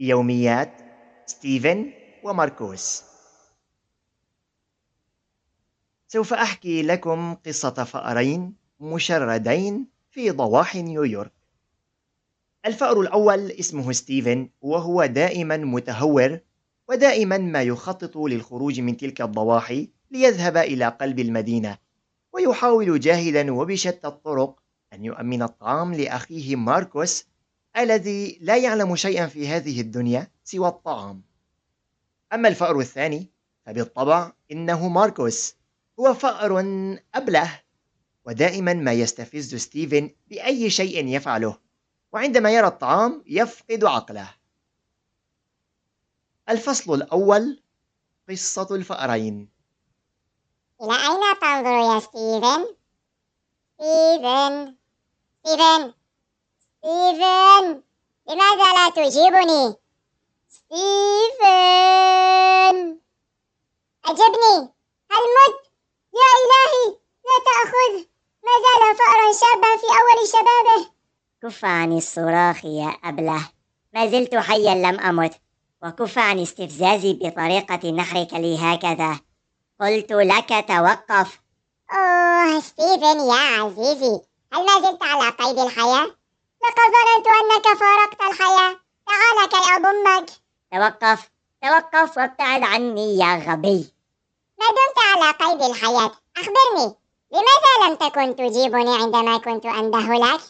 يوميات ستيفن وماركوس. سوف أحكي لكم قصة فأرين مشردين في ضواحي نيويورك. الفأر الأول اسمه ستيفن وهو دائما متهور ودائما ما يخطط للخروج من تلك الضواحي ليذهب إلى قلب المدينة ويحاول جاهدا وبشتى الطرق أن يؤمن الطعام لأخيه ماركوس الذي لا يعلم شيئا في هذه الدنيا سوى الطعام. أما الفأر الثاني فبالطبع إنه ماركوس. هو فأر أبله ودائما ما يستفز ستيفن بأي شيء يفعله وعندما يرى الطعام يفقد عقله. الفصل الأول قصة الفأرين. إلى أين تنظر يا ستيفن؟ ستيفن ستيفن. ستيفن لماذا لا تجيبني؟ ستيفن. أجبني. هل مت؟ يا إلهي لا تأخذه. ما زال فأرا شابا في أول شبابه. كف عن الصراخ يا أبله. ما زلت حيا لم أمت. وكف عن استفزازي بطريقة نهرك لي هكذا. قلت لك توقف. أوه ستيفن يا عزيزي. هل ما زلت على قيد الحياة؟ لقد ظننت أنك فارقت الحياة. تعال كالأب أمك. توقف. توقف وابتعد عني يا غبي. ما دمت على قيد الحياة. أخبرني لماذا لم تكن تجيبني عندما كنت أنده لك؟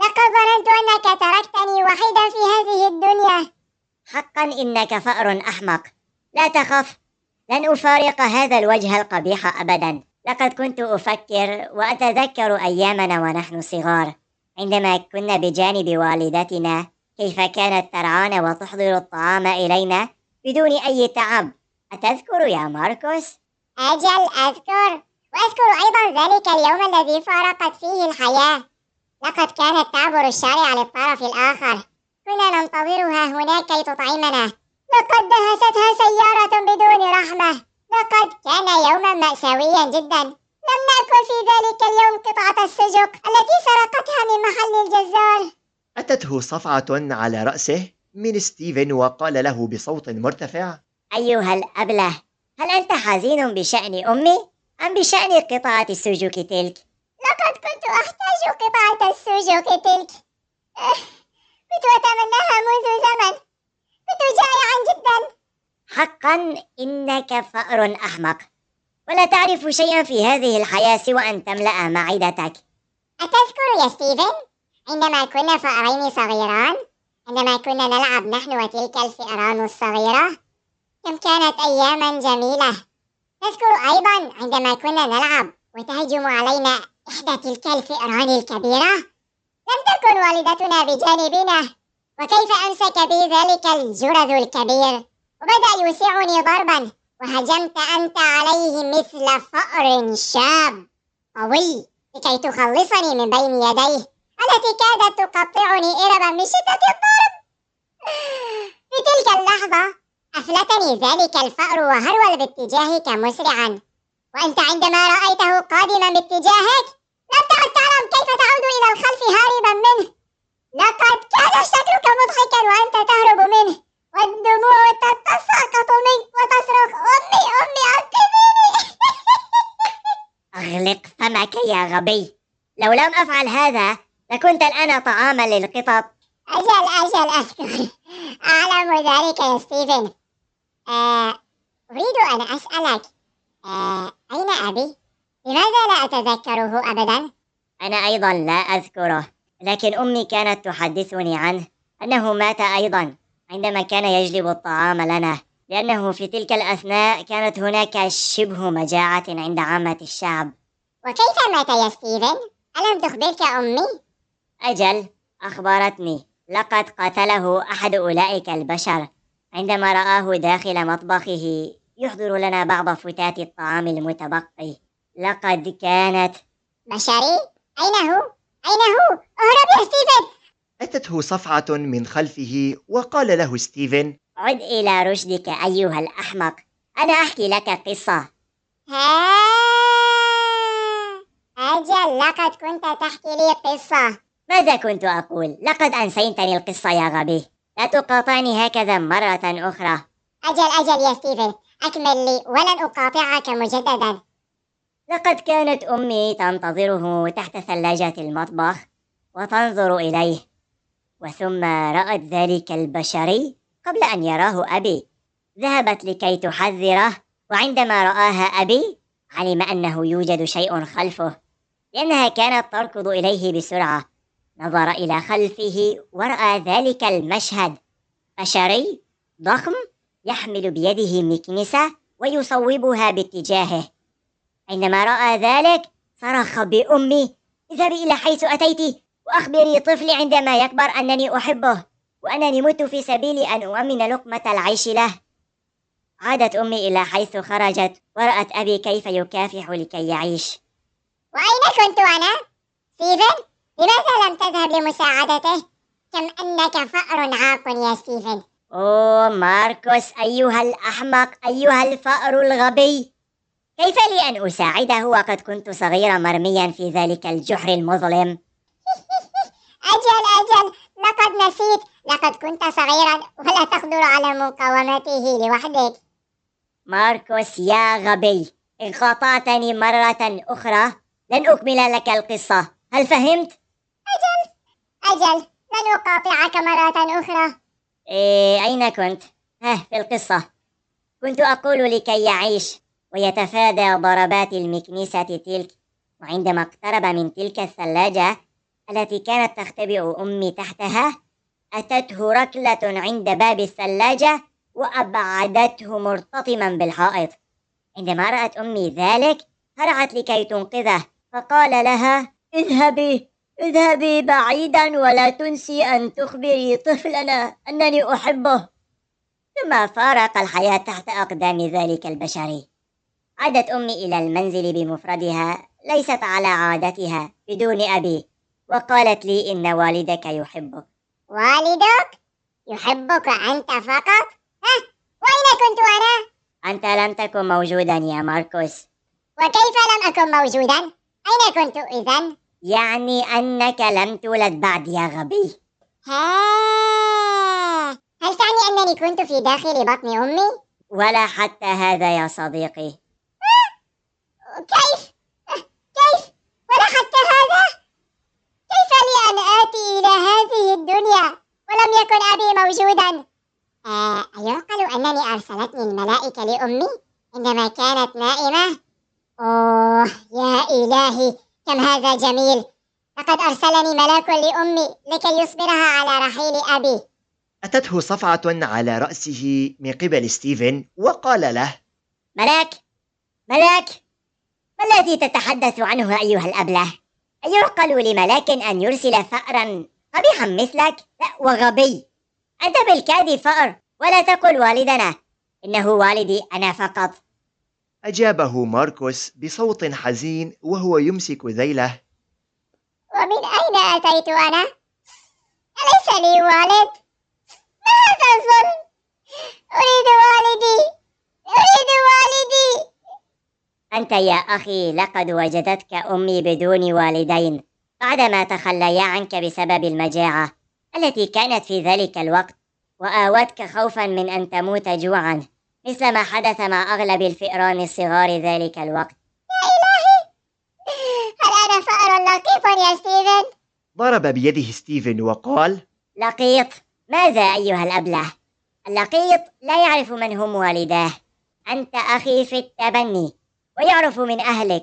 لقد ظننت أنك تركتني وحيدا في هذه الدنيا. حقا إنك فأر أحمق. لا تخف. لن أفارق هذا الوجه القبيح أبدا. لقد كنت أفكر وأتذكر أيامنا ونحن صغار. عندما كنا بجانب والدتنا كيف كانت ترعانا وتحضر الطعام إلينا بدون أي تعب؟ أتذكر يا ماركوس؟ أجل أذكر وأذكر أيضا ذلك اليوم الذي فارقت فيه الحياة. لقد كانت تعبر الشارع للطرف الآخر. كنا ننتظرها هناك كي تطعمنا. لقد دهستها سيارة بدون رحمة. لقد كان يوما مأساويا جدا. لم نأكل في ذلك اليوم قطعة السجق التي سرقتها من محل الجزار. أتته صفعة على رأسه من ستيفن وقال له بصوت مرتفع أيها الأبلة هل أنت حزين بشأن أمي أم بشأن قطعة السجق تلك؟ لقد كنت أحتاج قطعة السجق تلك. كنت أتمناها منذ زمن. كنت جائعا جدا. حقا إنك فأر أحمق. ولا تعرف شيئا في هذه الحياة سوى أن تملأ معدتك. أتذكر يا ستيفن؟ عندما كنا فأرين صغيران عندما كنا نلعب نحن وتلك الفئران الصغيرة كم كانت أياما جميلة. تذكر أيضا عندما كنا نلعب وتهجم علينا إحدى تلك الفئران الكبيرة. لم تكن والدتنا بجانبنا وكيف أمسك بي ذلك الجرذ الكبير؟ وبدأ يوسعني ضربا. وهجمت أنت عليه مثل فأر شاب قوي. لكي تخلصني من بين يديه التي كادت تقطعني إربا من شدة الضرب. في تلك اللحظة أفلتني ذلك الفأر وهرول باتجاهك مسرعا. وأنت عندما رأيته قادما باتجاهك لم تعد تعلم كيف تعود إلى الخلف هاربا منه. لقد كان شكلك مضحكا وأنت تهرب منه. والدموع تتساقط منك وتصرخ أمي أمي أنقذيني أغلق فمك يا غبي. لو لم أفعل هذا لكنت الآن طعاما للقطط. أجل أجل أذكر أعلم ذلك يا ستيفن. آه، أريد أن أسألك آه، أين أبي؟ لماذا لا أتذكره أبدا؟ أنا أيضا لا أذكره لكن أمي كانت تحدثني عنه أنه مات أيضا. عندما كان يجلب الطعام لنا لأنه في تلك الأثناء كانت هناك شبه مجاعة عند عامة الشعب وكيف مات يا ستيفن؟ ألم تخبرك أمي؟ أجل أخبرتني لقد قتله أحد أولئك البشر عندما رآه داخل مطبخه يحضر لنا بعض فتات الطعام المتبقي لقد كانت بشري؟ أين هو؟ أين هو؟ أهرب يا ستيفن! أتته صفعة من خلفه وقال له ستيفن عد إلى رشدك أيها الأحمق أنا أحكي لك قصة. ها؟ أجل لقد كنت تحكي لي قصة. ماذا كنت أقول؟ لقد أنسيتني القصة يا غبي. لا تقاطعني هكذا مرة أخرى. أجل أجل يا ستيفن أكمل لي ولن أقاطعك مجددا. لقد كانت أمي تنتظره تحت ثلاجة المطبخ وتنظر إليه. وثم رأت ذلك البشري قبل أن يراه أبي. ذهبت لكي تحذره وعندما رآها أبي علم أنه يوجد شيء خلفه لأنها كانت تركض إليه بسرعة. نظر إلى خلفه ورأى ذلك المشهد. بشري ضخم يحمل بيده مكنسة ويصوبها باتجاهه. عندما رأى ذلك صرخ بأمي اذهبي إلى حيث أتيت وأخبري طفلي عندما يكبر أنني أحبه وأنني مت في سبيل أن أؤمن لقمة العيش له عادت أمي إلى حيث خرجت ورأت أبي كيف يكافح لكي يعيش وأين كنت أنا؟ ستيفن؟ لماذا لم تذهب لمساعدته؟ كم أنك فأر عاق يا ستيفن أوه ماركوس أيها الأحمق أيها الفأر الغبي كيف لي أن أساعده وقد كنت صغيرا مرميا في ذلك الجحر المظلم أجل أجل. لقد نسيت. لقد كنت صغيرا. ولا تقدر على مقاومته لوحدك. ماركوس يا غبي. إن قاطعتني مرة أخرى. لن أكمل لك القصة. هل فهمت؟ أجل. أجل. لن أقاطعك مرة أخرى. إيه أين كنت؟ ها في القصة. كنت أقول لكي يعيش. ويتفادى ضربات المكنسة تلك. وعندما اقترب من تلك الثلاجة التي كانت تختبئ أمي تحتها أتته ركلة عند باب الثلاجة وأبعدته مرتطما بالحائط. عندما رأت أمي ذلك هرعت لكي تنقذه فقال لها اذهبي اذهبي بعيدا ولا تنسي أن تخبري طفلنا أنني أحبه. ثم فارق الحياة تحت أقدام ذلك البشري عادت أمي إلى المنزل بمفردها ليست على عادتها بدون أبي. وقالت لي إن والدك يحبك والدك يحبك أنت فقط؟ ها وأين كنت أنا؟ أنت لم تكن موجودا يا ماركوس وكيف لم أكن موجودا؟ أين كنت إذا؟ يعني أنك لم تولد بعد يا غبي ها هل تعني أنني كنت في داخل بطن أمي؟ ولا حتى هذا يا صديقي كيف؟ كيف؟ ولا حتى هذا؟ كيف لي أن آتي إلى هذه الدنيا ولم يكن أبي موجودا؟ آه، أيعقل أنني أرسلتني الملائكة لأمي عندما كانت نائمة؟ أوه يا إلهي كم هذا جميل لقد أرسلني ملاك لأمي لكي يصبرها على رحيل أبي أتته صفعة على رأسه من قبل ستيفن وقال له ملاك ملاك ما الذي تتحدث عنه أيها الأبلة؟ أيعقل لملاك أن يرسل فأرا قبيحا مثلك؟ لا وغبي أنت بالكاد فأر ولا تقل والدنا إنه والدي أنا فقط أجابه ماركوس بصوت حزين وهو يمسك ذيله ومن أين أتيت أنا؟ أليس لي والد؟ ما هذا الظلم؟ أريد والدي أريد والدي أنت يا أخي لقد وجدتك أمي بدون والدين بعدما تخليا عنك بسبب المجاعة التي كانت في ذلك الوقت وآوتك خوفا من أن تموت جوعا مثل ما حدث مع أغلب الفئران الصغار ذلك الوقت يا إلهي هل أنا فأر لقيط يا ستيفن؟ ضرب بيده ستيفن وقال لقيط ماذا أيها الأبله؟ اللقيط لا يعرف من هم والداه أنت أخي في التبني ويعرف من أهلك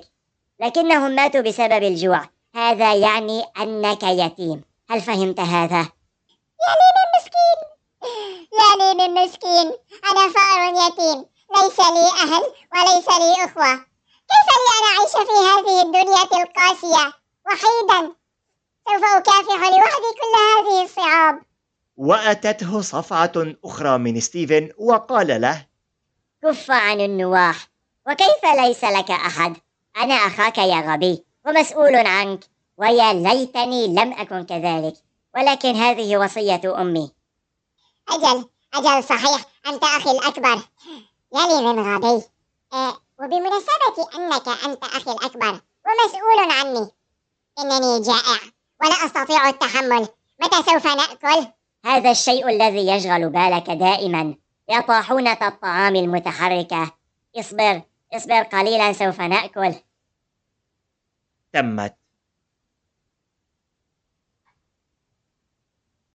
لكنهم ماتوا بسبب الجوع هذا يعني أنك يتيم هل فهمت هذا؟ يا لي من مسكين. يا لي من مسكين. أنا فأر يتيم. ليس لي أهل وليس لي أخوة. كيف لي أن أعيش في هذه الدنيا القاسية وحيدا. سوف أكافح لوحدي كل هذه الصعاب. وأتته صفعة أخرى من ستيفن وقال له كف عن النواح. وكيف ليس لك أحد؟ أنا أخاك يا غبي ومسؤول عنك. ويا ليتني لم أكن كذلك. ولكن هذه وصية أمي. أجل أجل صحيح أنت أخي الأكبر. يا لي من غبي أه وبمناسبة أنك أنت أخي الأكبر ومسؤول عني. إنني جائع ولا أستطيع التحمل. متى سوف نأكل؟ هذا الشيء الذي يشغل بالك دائما. يا طاحونة الطعام المتحركة. اصبر اصبر قليلا سوف نأكل. تمت.